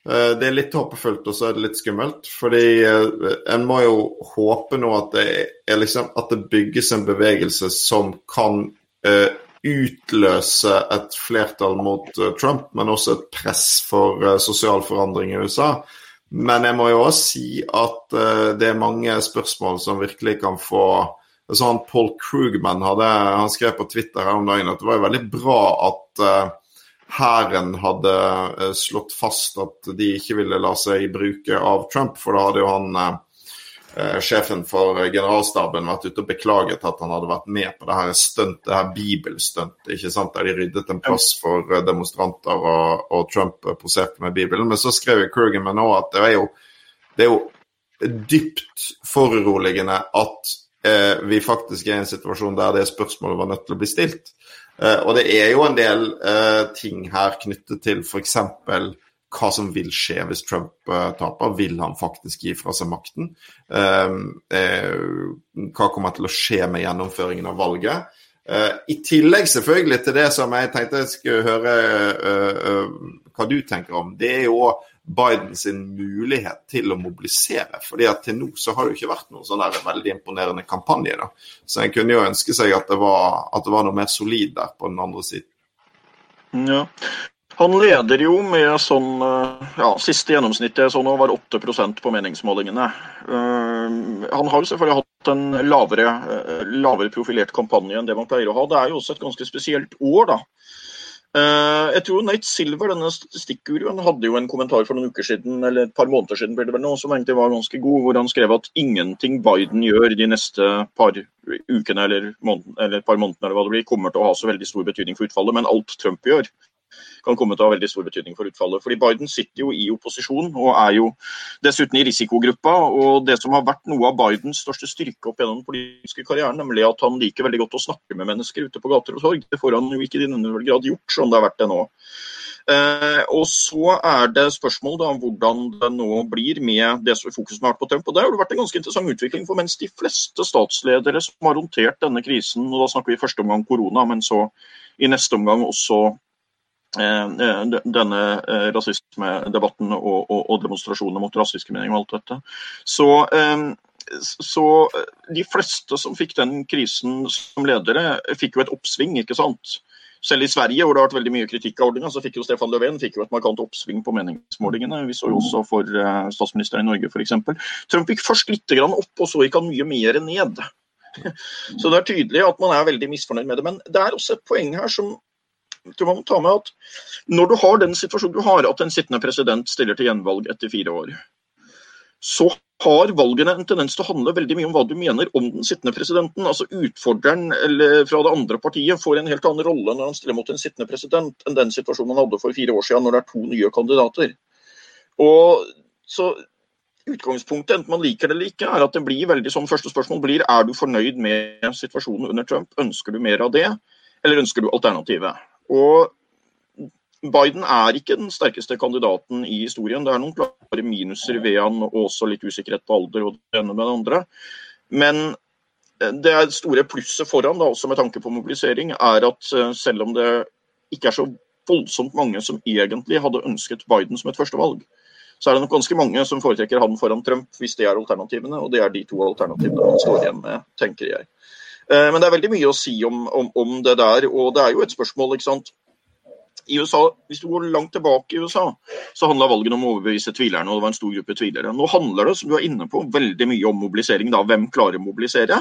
eh, det er litt håpefullt, og så er det litt skummelt. Fordi eh, en må jo håpe nå at det, er liksom, at det bygges en bevegelse som kan uh, utløse et flertall mot uh, Trump, men også et press for uh, sosial forandring i USA. Men jeg må jo også si at det er mange spørsmål som virkelig kan få sånn Paul Krugman hadde, han skrev på Twitter her om dagen at det var jo veldig bra at uh, hadde uh, slått fast at de ikke ville la seg bruke av Trump, for da hadde jo han uh, sjefen for generalstaben vært ute og beklaget at han hadde vært med på det her stuntet, det her bibelstuntet, ikke sant, der de ryddet en plass for demonstranter, og, og Trump poserte med Bibelen. Men så skrev Krugman òg at det er jo, det er jo dypt foruroligende at eh, vi faktisk er i en situasjon der det spørsmålet var nødt til å bli stilt. Eh, og det er jo en del eh, ting her knyttet til f.eks. hva som vil skje hvis Trump eh, taper. Vil han faktisk gi fra seg makten? Eh, hva kommer til å skje med gjennomføringen av valget? I tillegg selvfølgelig til det som jeg tenkte jeg skulle høre hva du tenker om. Det er jo Biden sin mulighet til å mobilisere. fordi at til nå så har det jo ikke vært noen sånn veldig imponerende kampanje. da. Så en kunne jo ønske seg at det, var, at det var noe mer solid der på den andre siden. Ja. Han leder jo med sånn eh, ja, Siste gjennomsnittet så nå var 8% på meningsmålingene. Uh, han har jo selvfølgelig hatt en lavere, uh, lavere profilert kampanje enn det man pleier å ha. Det er jo også et ganske spesielt år, da. Eh, jeg tror Nate Silver, denne statistikkguruen, hadde jo en kommentar for noen uker siden, eller et par måneder siden, ble det vel nå, som egentlig var ganske god, hvor han skrev at ingenting Biden gjør de neste par ukene eller, måneden, eller par månedene eller hva det blir, kommer til å ha så veldig stor betydning for utfallet. Men alt Trump gjør, kan komme til å ha veldig stor betydning for utfallet. Fordi Biden sitter jo i opposisjon og er jo dessuten i risikogruppa. og Det som har vært noe av Bidens største styrke opp gjennom den politiske karrieren, nemlig at han liker veldig godt å snakke med mennesker ute på gater og torg, det får han jo ikke i denne grad gjort som det har vært det nå. Eh, og Så er det spørsmål om hvordan det nå blir med det som fokuset har vært på Trump. og Det har jo vært en ganske interessant utvikling. for Mens de fleste statsledere som har håndtert denne krisen, og da snakker vi i første omgang korona, men så i neste omgang også denne eh, rasismedebatten og, og, og demonstrasjonene mot rasiske meninger og alt dette. Så, så, de fleste som fikk den krisen som ledere, fikk jo et oppsving, ikke sant. Selv i Sverige, hvor det har vært veldig mye kritikk av ordninga, så fikk jo Stefan Löfven fikk jo et markant oppsving på meningsmålingene. Vi så jo også for statsministeren i Norge, f.eks. Trump gikk først litt opp, og så gikk han mye mer ned. Så det er tydelig at man er veldig misfornøyd med det. Men det er også et poeng her som man må ta med at når du har den situasjonen du har, at en sittende president stiller til gjenvalg etter fire år, så har valgene en tendens til å handle veldig mye om hva du mener om den sittende presidenten. Altså Utfordreren fra det andre partiet får en helt annen rolle når han stiller mot en sittende president enn den situasjonen han hadde for fire år siden, når det er to nye kandidater. Og så Utgangspunktet, enten man liker det eller ikke, er at det blir veldig sånn første spørsmål blir er du fornøyd med situasjonen under Trump. Ønsker du mer av det, eller ønsker du alternativet? Og Biden er ikke den sterkeste kandidaten i historien. Det er noen klare minuser ved han, og også litt usikkerhet på alder og det ene med det andre. Men eh, det store plusset foran, da, også med tanke på mobilisering, er at eh, selv om det ikke er så voldsomt mange som egentlig hadde ønsket Biden som et førstevalg, så er det nok ganske mange som foretrekker han foran Trump, hvis det er alternativene. Og det er de to alternativene han står igjen med, tenker jeg. Eh, men det er veldig mye å si om, om, om, det der. Og det er jo et spørsmål, ikke sant. I USA, Hvis du går langt tilbake i USA, så handla valgene om å overbevise tvilerne. og det var en stor gruppe tvilere. Nå handler det som du er inne på, veldig mye om mobilisering. da, Hvem klarer å mobilisere?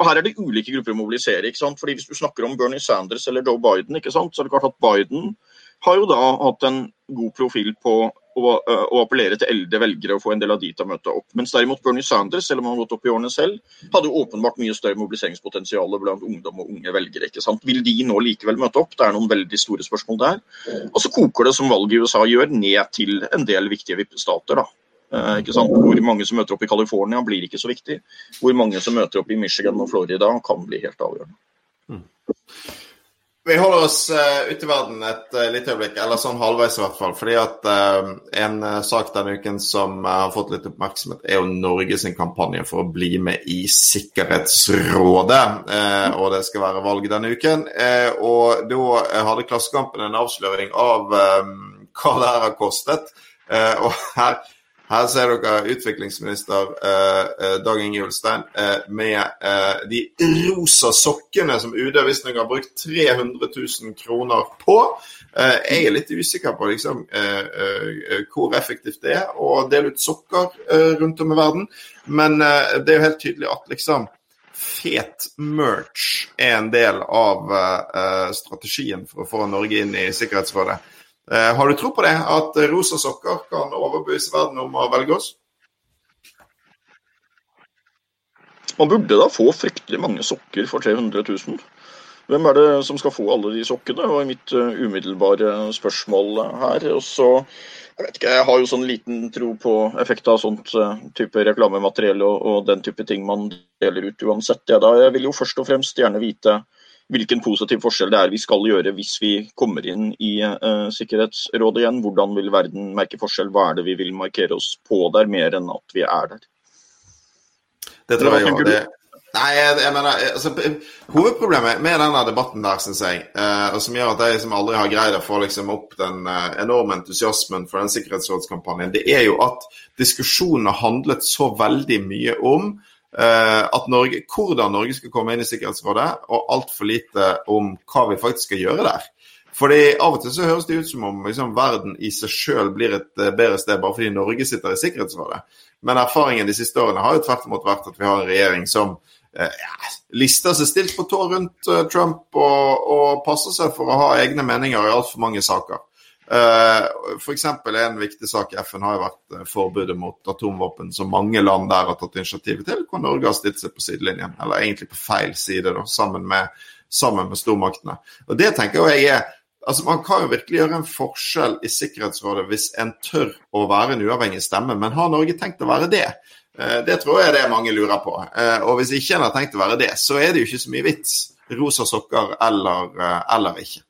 Og Her er det ulike grupper å mobilisere. ikke sant? Fordi Hvis du snakker om Bernie Sanders eller Joe Biden, ikke sant? så er det klart at Biden har jo da hatt en god profil på å, å, appellere til eldre velgere og få en del av de til å møte opp. Mens derimot Bernie Sanders, selv om han har gått opp i årene selv, hadde åpenbart mye større mobiliseringspotensial blant ungdom og unge velgere. ikke sant? Vil de nå likevel møte opp? Det er noen veldig store spørsmål der. Og så koker det, som valget i USA gjør, ned til en del viktige vippestater. da. Eh, ikke sant? Hvor mange som møter opp i California blir ikke så viktig. Hvor mange som møter opp i Michigan og Florida kan bli helt avgjørende. Mm. Vi holder oss uh, ute i verden et uh, lite øyeblikk, eller sånn halvveis i hvert fall. fordi at uh, En sak denne uken som har fått litt oppmerksomhet, er jo Norge sin kampanje for å bli med i Sikkerhetsrådet. og det skal være valg denne uken. og Da hadde Klassekampen en avsløring av hva det her har kostet. og her her ser dere utviklingsminister eh, eh, Dag Inge Ulstein eh, med eh, de rosa sokkene som UD visstnok har brukt 300 000 kroner på. Eh, jeg er litt usikker på liksom, eh, hvor effektivt det er å dele ut sokker rundt om i verden. Men det er jo helt tydelig at liksom fet merch er en del av strategien for å få Norge inn i Sikkerhetsrådet. Eh, har du tro på det? At rosa sokker kan overbevise verden om å velge oss? Man burde da få fryktelig mange sokker for 300 000. Hvem er det som skal få alle de sokkene, var mitt uh, umiddelbare spørsmål her. Og så, Jeg vet ikke, jeg har jo sånn liten tro på effekt av sånt uh, type reklamemateriell og, og, den type ting man deler ut uansett. Ja, jeg vil jo først og fremst gjerne vite hvilken positiv forskjell det er vi skal gjøre hvis vi kommer inn i uh, Sikkerhetsrådet igjen. Hvordan vil verden merke forskjell? Hva er det vi vil markere oss på der, mer enn at vi er der? Det tror jeg òg. Nei, jeg, jeg mener, altså, Hovedproblemet med denne debatten der, synes jeg, eh, og som gjør at jeg liksom aldri har greid å få liksom, opp den eh, enorme entusiasmen for den sikkerhetsrådskampanjen, det er jo at diskusjonen har handlet så veldig mye om Eh, at Norge, hvordan Norge skal komme inn i Sikkerhetsrådet, og altfor lite om hva vi faktisk skal gjøre der. Fordi Av og til så høres det ut som om liksom, verden i seg sjøl blir et uh, bedre sted bare fordi Norge sitter i Sikkerhetsrådet. Men erfaringen de siste årene har jo tvert imot vært at vi har en regjering som uh, ja, lister seg stilt på tå rundt Trump og, og, passer seg for å ha egne meninger i altfor mange saker. Uh, F.eks. en viktig sak i FN har jo vært uh, forbudet mot atomvåpen, som mange land der har tatt initiativet til, hvor Norge har stilt seg på sidelinjen, eller egentlig på feil side, da, sammen med, sammen med stormaktene. Og det tenker jeg er altså Man kan jo virkelig gjøre en forskjell i Sikkerhetsrådet hvis en tør å være en uavhengig stemme, men har Norge tenkt å være det? Uh, det tror jeg det er mange lurer på. Og hvis ikke en har tenkt å være det, så er det jo ikke så mye vits. Rosa sokker eller, eller ikke.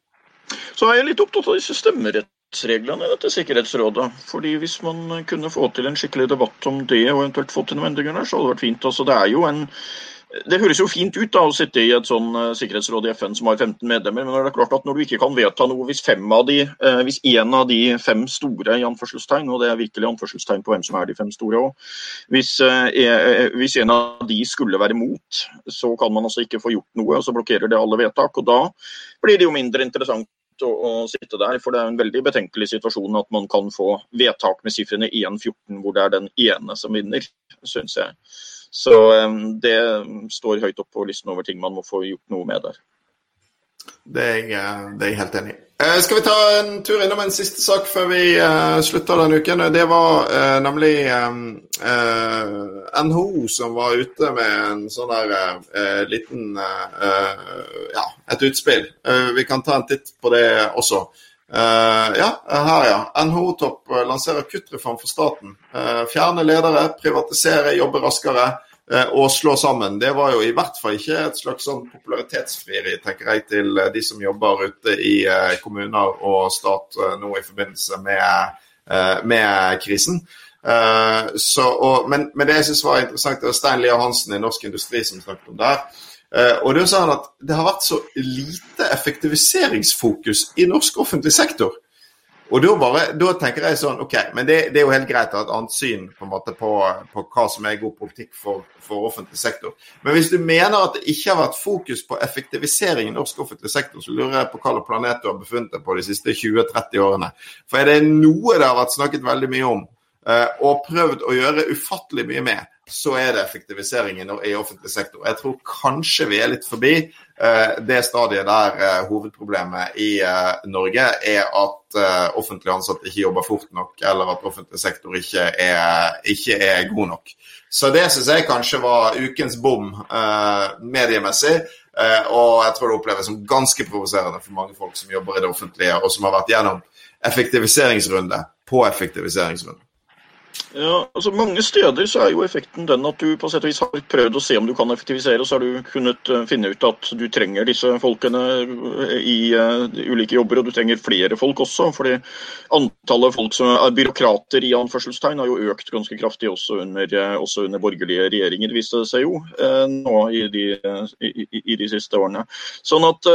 Så er jeg litt opptatt av disse stemmerettsreglene i dette Sikkerhetsrådet. fordi Hvis man kunne få til en skikkelig debatt om det, og eventuelt få til noen endringer der, så hadde det vært fint. Altså, det er jo en det høres jo fint ut da, å sitte i et sånn uh, sikkerhetsråd i FN som har 15 medlemmer, men det er klart at når du ikke kan vedta noe hvis fem av de, eh, hvis en av de fem store i anførselstegn, og det er virkelig anførselstegn på hvem som er de fem store òg, hvis, eh, hvis, en av de skulle være mot, så kan man altså ikke få gjort noe, og så blokkerer det alle vedtak. og Da blir det jo mindre interessant å, å, sitte der. For det er en veldig betenkelig situasjon at man kan få vedtak med sifrene 1-14 hvor det er den ene som vinner, syns jeg. Så um, det står høyt opp på listen over ting man må få gjort noe med der. Det er, jeg, eh, det er jeg helt enig i. Eh, skal vi ta en tur innom en siste sak før vi uh, slutter denne uken? Det var uh, nemlig uh, NHO som var ute med en sånn der liten Ja, et utspill. vi kan ta en titt på det også. ja, her ja. NHO-topp lanserer kuttreform for staten. fjerne ledere, privatisere, jobbe raskere. Eh, å slå sammen. Det var jo i hvert fall ikke et slags sånn popularitetsfrieri, tenker jeg, til eh, de som jobber ute i eh, kommuner og stat nå i forbindelse med, med krisen. Så, og, men, men, det jeg syns var interessant, det var Stein Lia Hansen i Norsk Industri som snakket om det her. Og sa han at det har vært så lite effektiviseringsfokus i norsk offentlig sektor. Og da, bare, da, tenker jeg sånn OK, men det, det, er jo helt greit å ha et annet syn på, på, på, hva som er god politikk for, for, offentlig sektor. Men hvis du mener at det ikke har vært fokus på effektivisering i norsk offentlig sektor, så lurer jeg på hvilken planet du har befunnet deg på de siste 20-30 årene. For er det noe det har vært snakket veldig mye om, eh, og prøvd å gjøre ufattelig mye med, så er det effektivisering i offentlig sektor. Jeg tror kanskje vi er litt forbi eh, det stadiet der eh, hovedproblemet i eh, Norge er at offentlig ansatte ikke jobber fort nok, eller at offentlig sektor ikke er, ikke er god nok. Så det syns jeg kanskje var ukens bom mediemessig. og jeg tror det oppleves som ganske provoserende for mange folk som jobber i det offentlige, og som har vært gjennom effektiviseringsrunde på effektiviseringsrunde. Ja, altså Mange steder så er jo effekten den at du på sett og vis har prøvd å se om du kan effektivisere, og så har du kunnet eh, finne ut at du trenger disse folkene eh, i uh, ulike jobber, og du trenger flere folk også. fordi antallet folk som er byråkrater i anførselstegn har jo økt ganske kraftig også under, også under borgerlige regjeringer, viste det seg jo nå i de, i, i de, siste årene. Sånn at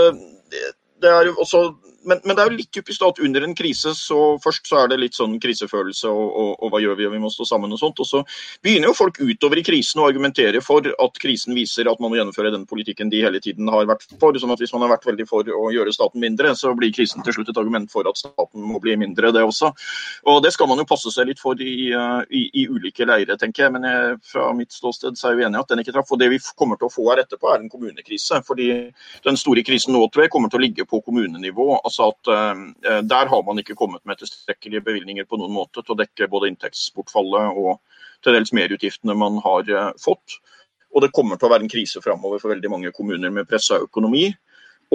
det er jo også men, men, det er jo litt typisk at under en krise så først så er det litt sånn krisefølelse og, og, og, hva gjør vi, og vi må stå sammen og sånt. Og så begynner jo folk utover i krisen å argumentere for at krisen viser at man må gjennomføre den politikken de hele tiden har vært for. sånn at hvis man har vært veldig for å gjøre staten mindre, så blir krisen til slutt et argument for at staten må bli mindre, det også. Og det skal man jo passe seg litt for i, i, i ulike leire, tenker jeg. Men jeg, fra mitt ståsted så er jeg jo enig i at den ikke traff. Og det vi kommer til å få her etterpå, er en kommunekrise. fordi den store krisen nå tror jeg kommer til å ligge på kommunenivå. altså altså at uh, Der har man ikke kommet med tilstrekkelige bevilgninger på noen måte til å dekke både inntektsbortfallet og til dels merutgiftene man har uh, fått. Og det kommer til å være en krise framover for veldig mange kommuner med pressa økonomi.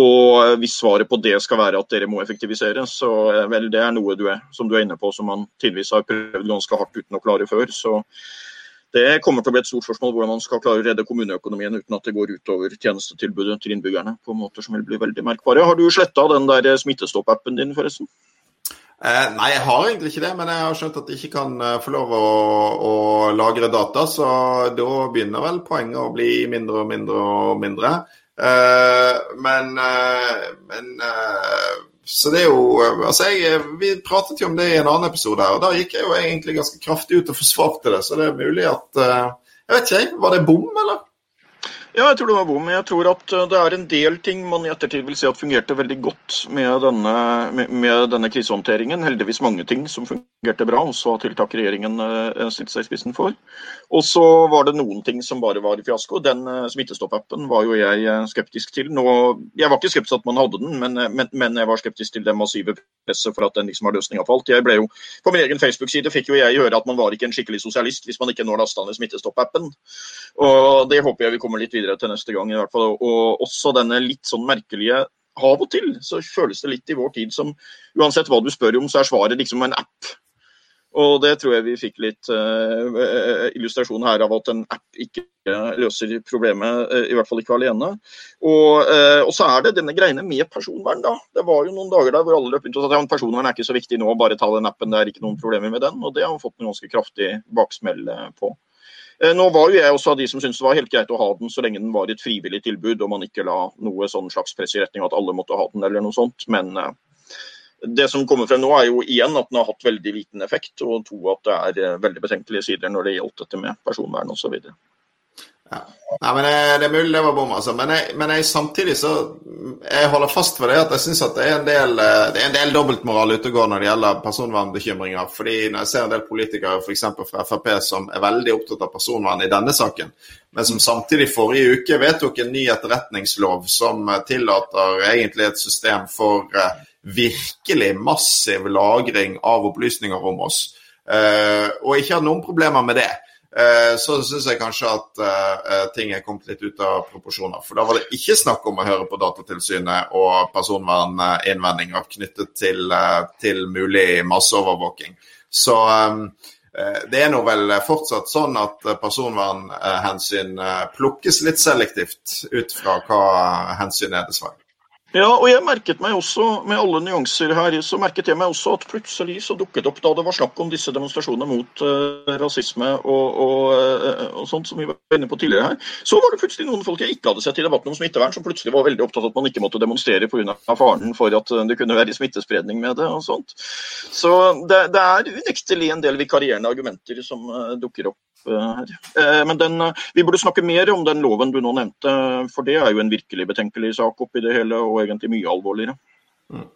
Og hvis svaret på det skal være at dere må effektivisere, så vel, det er noe du er, som du er inne på som man tidvis har prøvd ganske hardt uten å klare før. Så det kommer til å bli et stort spørsmål hvordan man skal klare å redde kommuneøkonomien uten at det går utover tjenestetilbudet til innbyggerne på måter som vil bli veldig merkbare. Har du sletta den der Smittestopp-appen din, forresten? Eh, nei, jeg har egentlig ikke det, men jeg har skjønt at jeg ikke kan eh, få lov å, å, lagre data. Så da begynner vel poenget å bli mindre og mindre og mindre. Eh, men, eh, men eh, så det er jo altså jeg, Vi pratet jo om det i en annen episode, her, og da gikk jeg jo egentlig ganske kraftig ut og forsvarte det. Så det er mulig at Jeg vet ikke, var det bom, eller? Ja, jeg tror det var bom. Jeg tror at eh, det er en del ting man i ettertid vil si at fungerte veldig godt med denne, med, med denne krisehåndteringen. Heldigvis mange ting som fungerte bra, også har tiltak regjeringen uh, seg i spissen for. Og så var det noen ting som bare var fiasko. Den uh, Smittestopp-appen var jo jeg skeptisk til. Nå, jeg var ikke skeptisk til at man hadde den, men, men, men, jeg var skeptisk til det massive presset for at den liksom har løsninga på alt. Jeg ble jo, På min egen Facebook-side fikk jo jeg høre at man var ikke en skikkelig sosialist hvis man ikke nå lasta ned Smittestopp-appen. Og det håper jeg vi kommer litt videre videre til neste gang. i hvert fall. Og også denne litt sånn merkelige Av og til så føles det litt i vår tid som uansett hva du spør om, så er svaret liksom en app. Og det tror jeg vi fikk litt uh, illustrasjon her av at en app ikke løser problemet, uh, i hvert fall ikke alene. Og, uh, og, så er det denne greiene med personvern, da. Det var jo noen dager der hvor alle løp rundt og sa at ja, personvern er ikke så viktig nå, bare ta den appen, det er ikke noen problemer med den. Og det har vi fått en ganske kraftig baksmell på. Eh, nå var jo jeg også av de som syntes det var helt greit å ha den så lenge den var et frivillig tilbud, og man ikke la noe sånn slags press i retning at alle måtte ha den eller noe sånt. Men eh, det som kommer frem nå er jo igjen at den har hatt veldig liten effekt, og to at det er eh, veldig betenkelige sider når det gjaldt dette med personvern osv. Ja. Nei, men eh, Det er mulig det var bom, altså. Men, jeg, men jeg, samtidig så jeg holder fast ved det at jeg syns det er en del, eh, det er en del dobbeltmoral ute og går når det gjelder personvernbekymringer. fordi Når jeg ser en del politikere f.eks. fra Frp som er veldig opptatt av personvern i denne saken, men som samtidig forrige uke vedtok en ny etterretningslov som tillater egentlig et system for eh, virkelig massiv lagring av opplysninger om oss, og ikke har noen problemer med det. Eh, så syns jeg kanskje at uh, ting er kommet litt ut av proporsjoner. For da var det ikke snakk om å høre på Datatilsynet og personverninnvendinger knyttet til, uh, til mulig masseovervåking. Så det er nå vel fortsatt sånn at personvernhensyn plukkes litt selektivt ut fra hva hensyn er, dessverre. Ja, og jeg merket meg også, med alle nyanser her, så merket jeg meg også at plutselig så dukket opp da det var snakk om disse demonstrasjonene mot uh, rasisme og, og, uh, og, sånt som vi var inne på tidligere her, så var det plutselig noen folk jeg ikke hadde sett i debatten om smittevern, som plutselig var veldig opptatt av at man ikke måtte demonstrere pga. faren for at det kunne være smittespredning med det og sånt. Så det, det er unektelig en del vikarierende argumenter som uh, dukker opp her. Eh, men den, eh, vi burde snakke mer om den loven du nå nevnte, for det er jo en virkelig betenkelig sak oppi det hele, og egentlig mye alvorligere. Mm.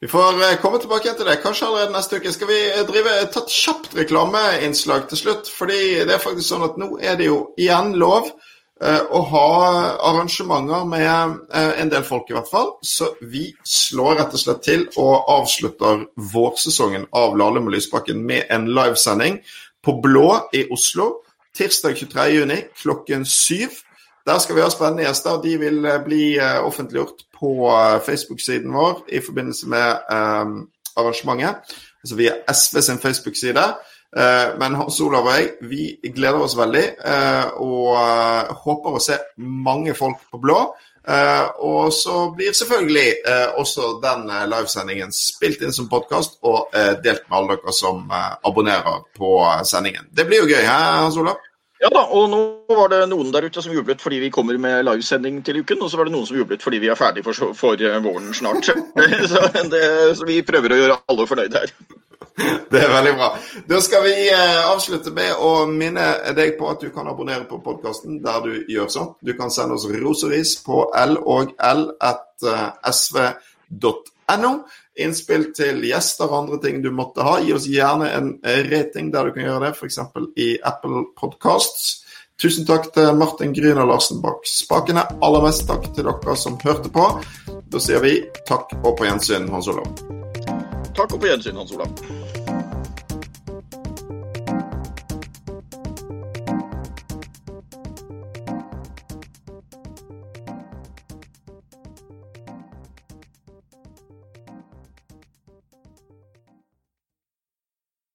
Vi får eh, komme tilbake til det, kanskje allerede neste uke. Skal vi drive, ta et kjapt reklameinnslag til slutt? Fordi det er faktisk sånn at nå er det jo igjen lov å ha arrangementer med en del folk, i hvert fall. Så vi slår rett og slett til og avslutter vårsesongen av Lahlum og Lysbakken med en livesending på Blå i Oslo tirsdag 23.6 klokken syv. Der skal vi ha spennende gjester. De vil bli offentliggjort på eh, Facebook-siden vår i forbindelse med eh, arrangementet. Altså via SV sin Facebook-side. Eh, men Hans Olav og jeg vi gleder oss veldig eh, og håper å se mange folk på blå. Og så blir selvfølgelig også den livesendingen spilt inn som podkast og delt med alle dere som abonnerer på sendingen. Det blir jo gøy, hæ, Hans Olav? Ja da, og nå var det noen der ute som jublet fordi vi kommer med livesending til uken, og så var det noen som jublet fordi vi er ferdig for, for eh, våren snart. så, det, så, vi prøver å gjøre alle fornøyde her. Det er veldig bra. Da skal vi eh, avslutte med å minne deg på at du kan abonnere på podkasten der du gjør sånn. Du kan sende oss på l og l at sv.no innspill til gjester og andre ting du måtte ha. Gi oss gjerne en rating der du kan gjøre det, f.eks. i Apple Podcasts. Tusen takk til Martin Gryner Larsen bak spakene. Aller mest takk til dere som hørte på. Da sier vi takk og på gjensyn, Hans Olav. Takk og på gjensyn, Hans Olav.